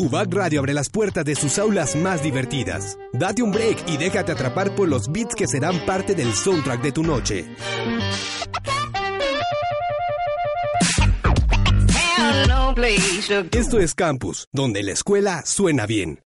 UBAC Radio abre las puertas de sus aulas más divertidas. Date un break y déjate atrapar por los beats que serán parte del soundtrack de tu noche. Esto es Campus, donde la escuela suena bien.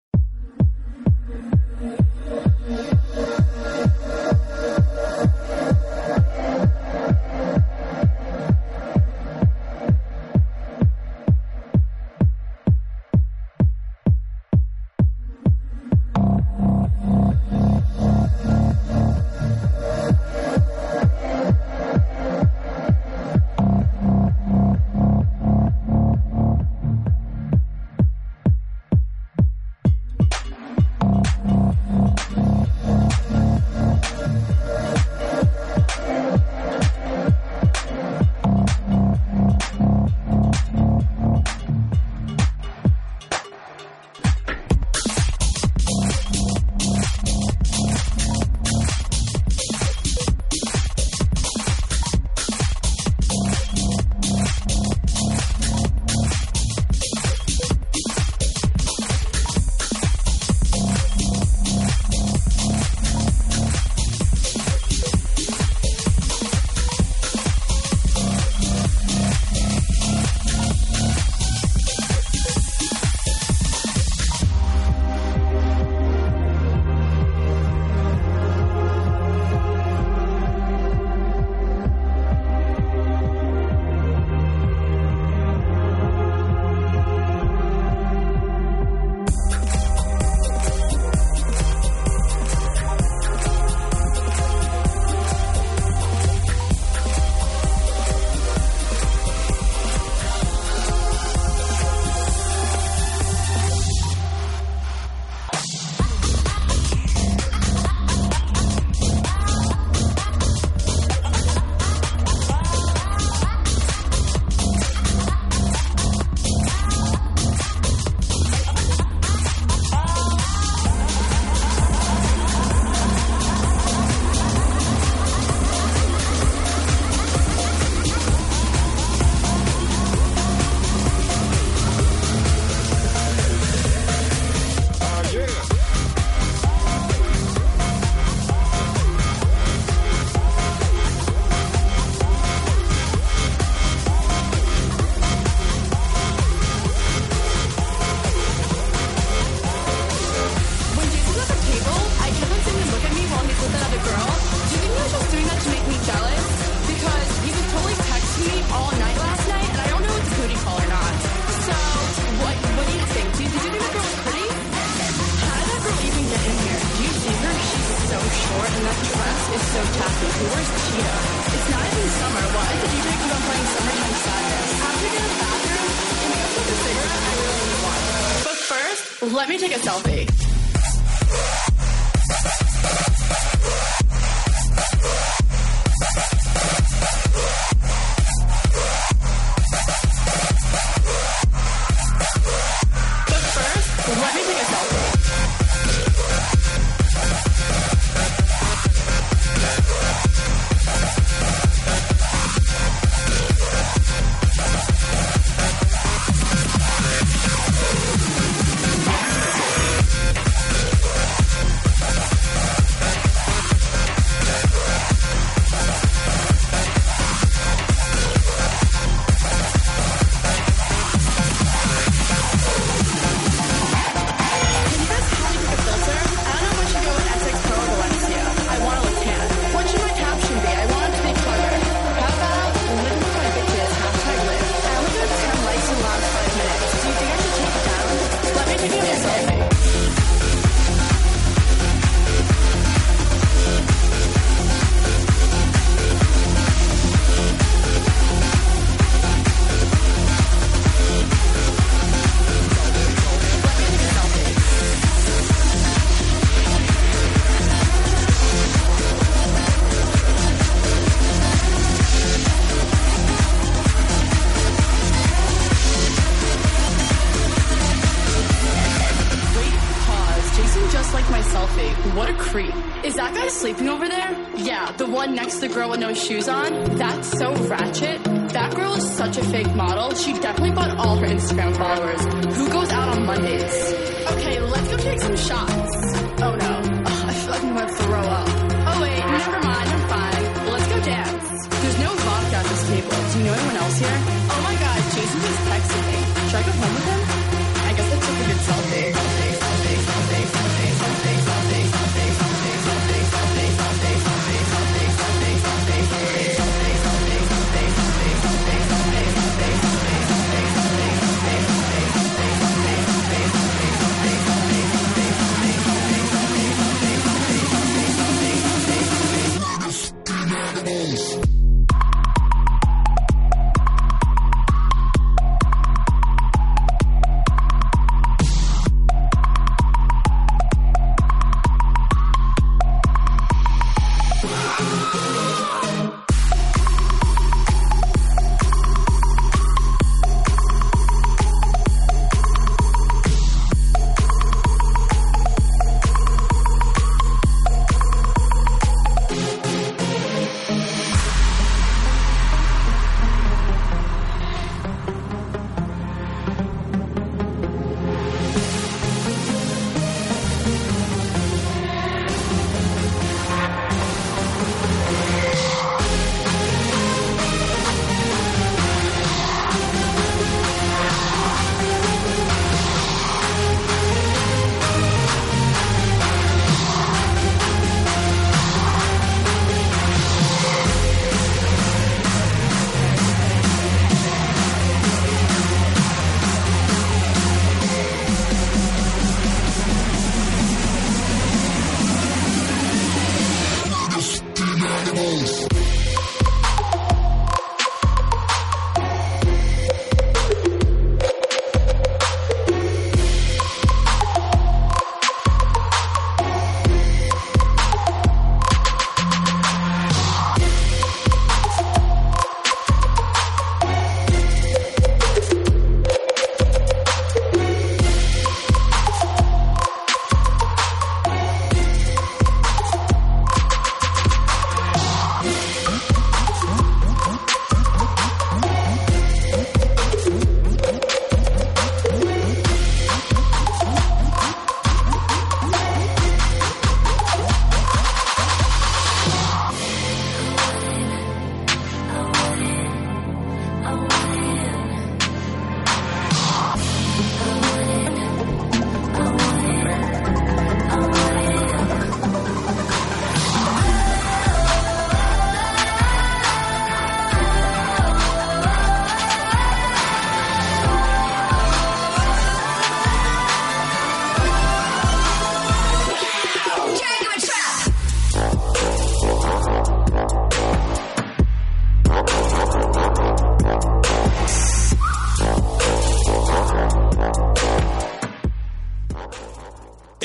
The girl with no shoes on, that's so ratchet. That girl is such a fake model. She definitely bought all her Instagram followers. Who goes out on Mondays? Okay, let's go take some shots. Oh no.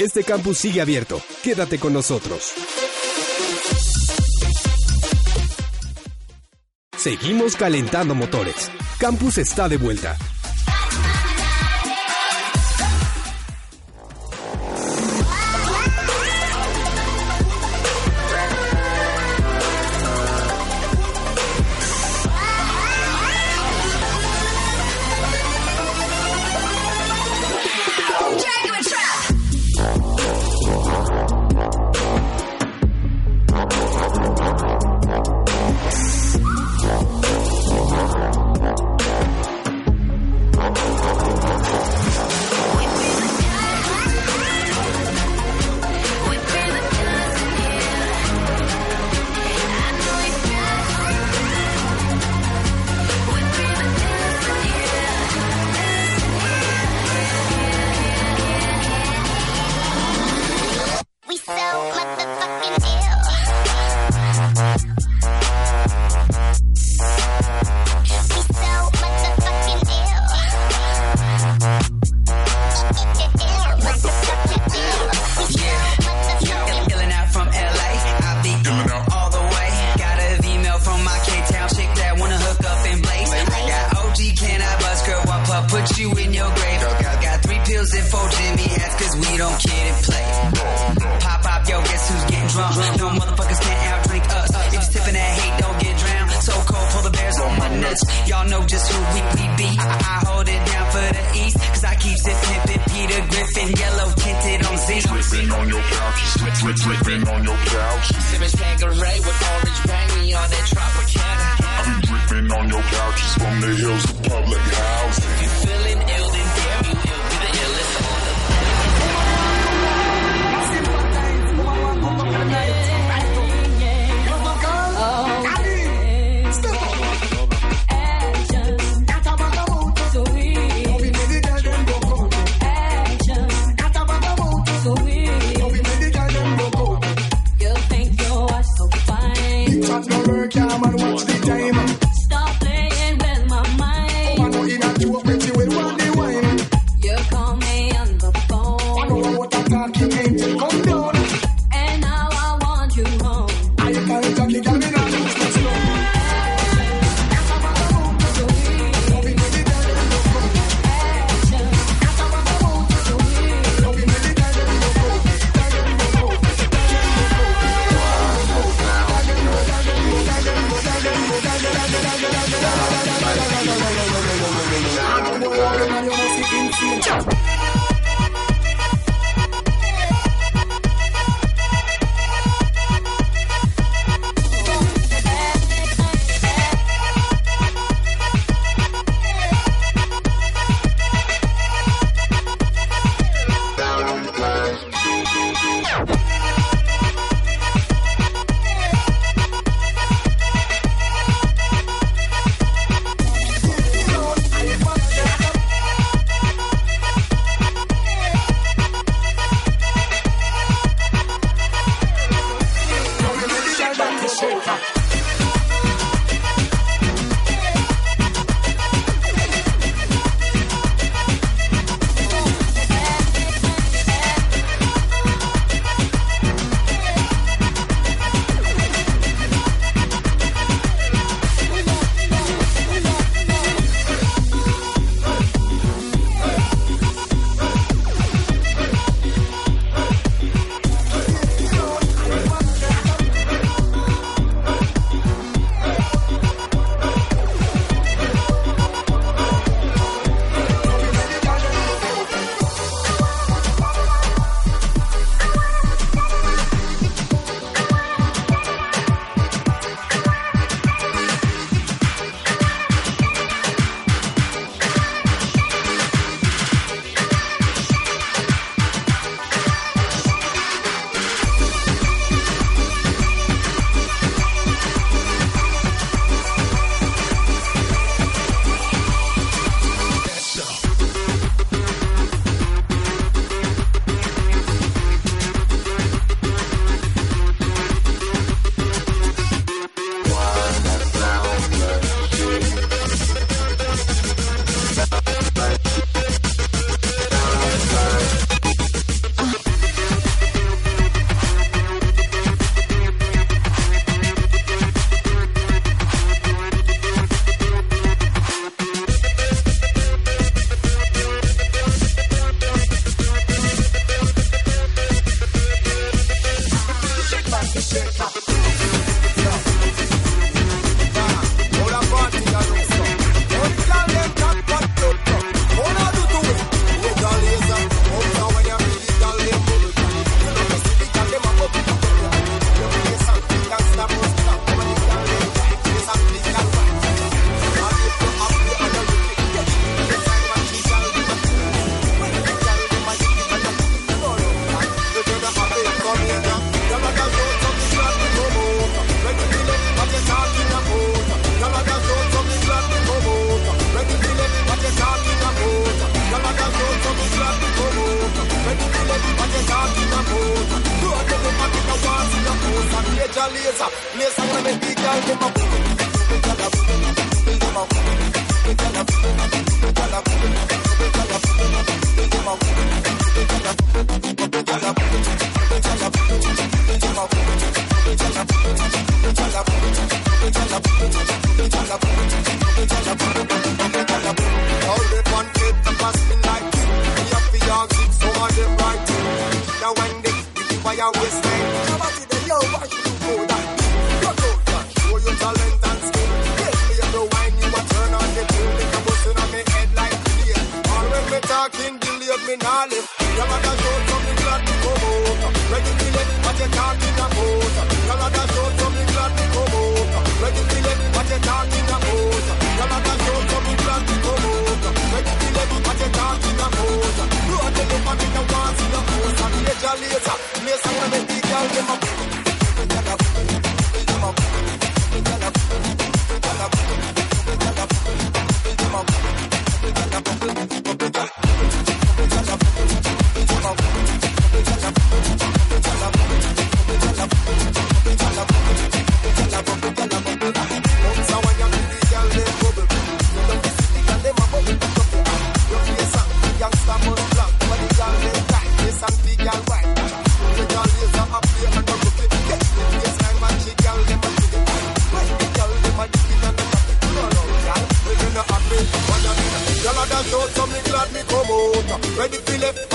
Este campus sigue abierto. Quédate con nosotros. Seguimos calentando motores. Campus está de vuelta. put you in your grave. Girl, got three pills and four Jimmy hats, cause we don't kid and play. Pop, up yo, guess who's getting drunk? No motherfuckers can't outdrink us. If you're tipping that hate, don't get drowned. So cold for the bears on my nuts. Y'all know just who we, we be. I, hold it down for the East, cause I keep sipping Peter Griffin, yellow tinted on Z. Slipping on your couch, slip, slip, slipping on your couch. Sipping Tangeray with orange bangy on that Tropicana. I be dripping on your couches from the hills to public house.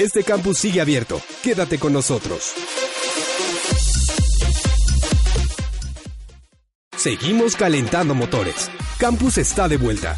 Este campus sigue abierto. Quédate con nosotros. Seguimos calentando motores. Campus está de vuelta.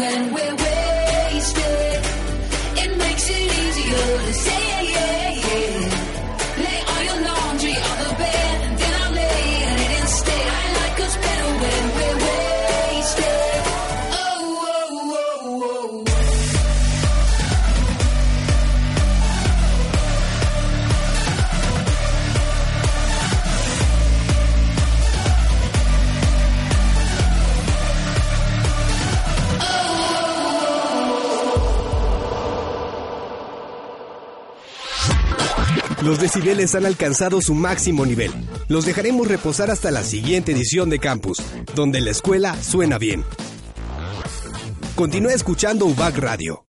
When we're wasted. It makes it easier to say Los decibeles han alcanzado su máximo nivel. Los dejaremos reposar hasta la siguiente edición de Campus, donde la escuela suena bien. Continúa escuchando UBAC Radio.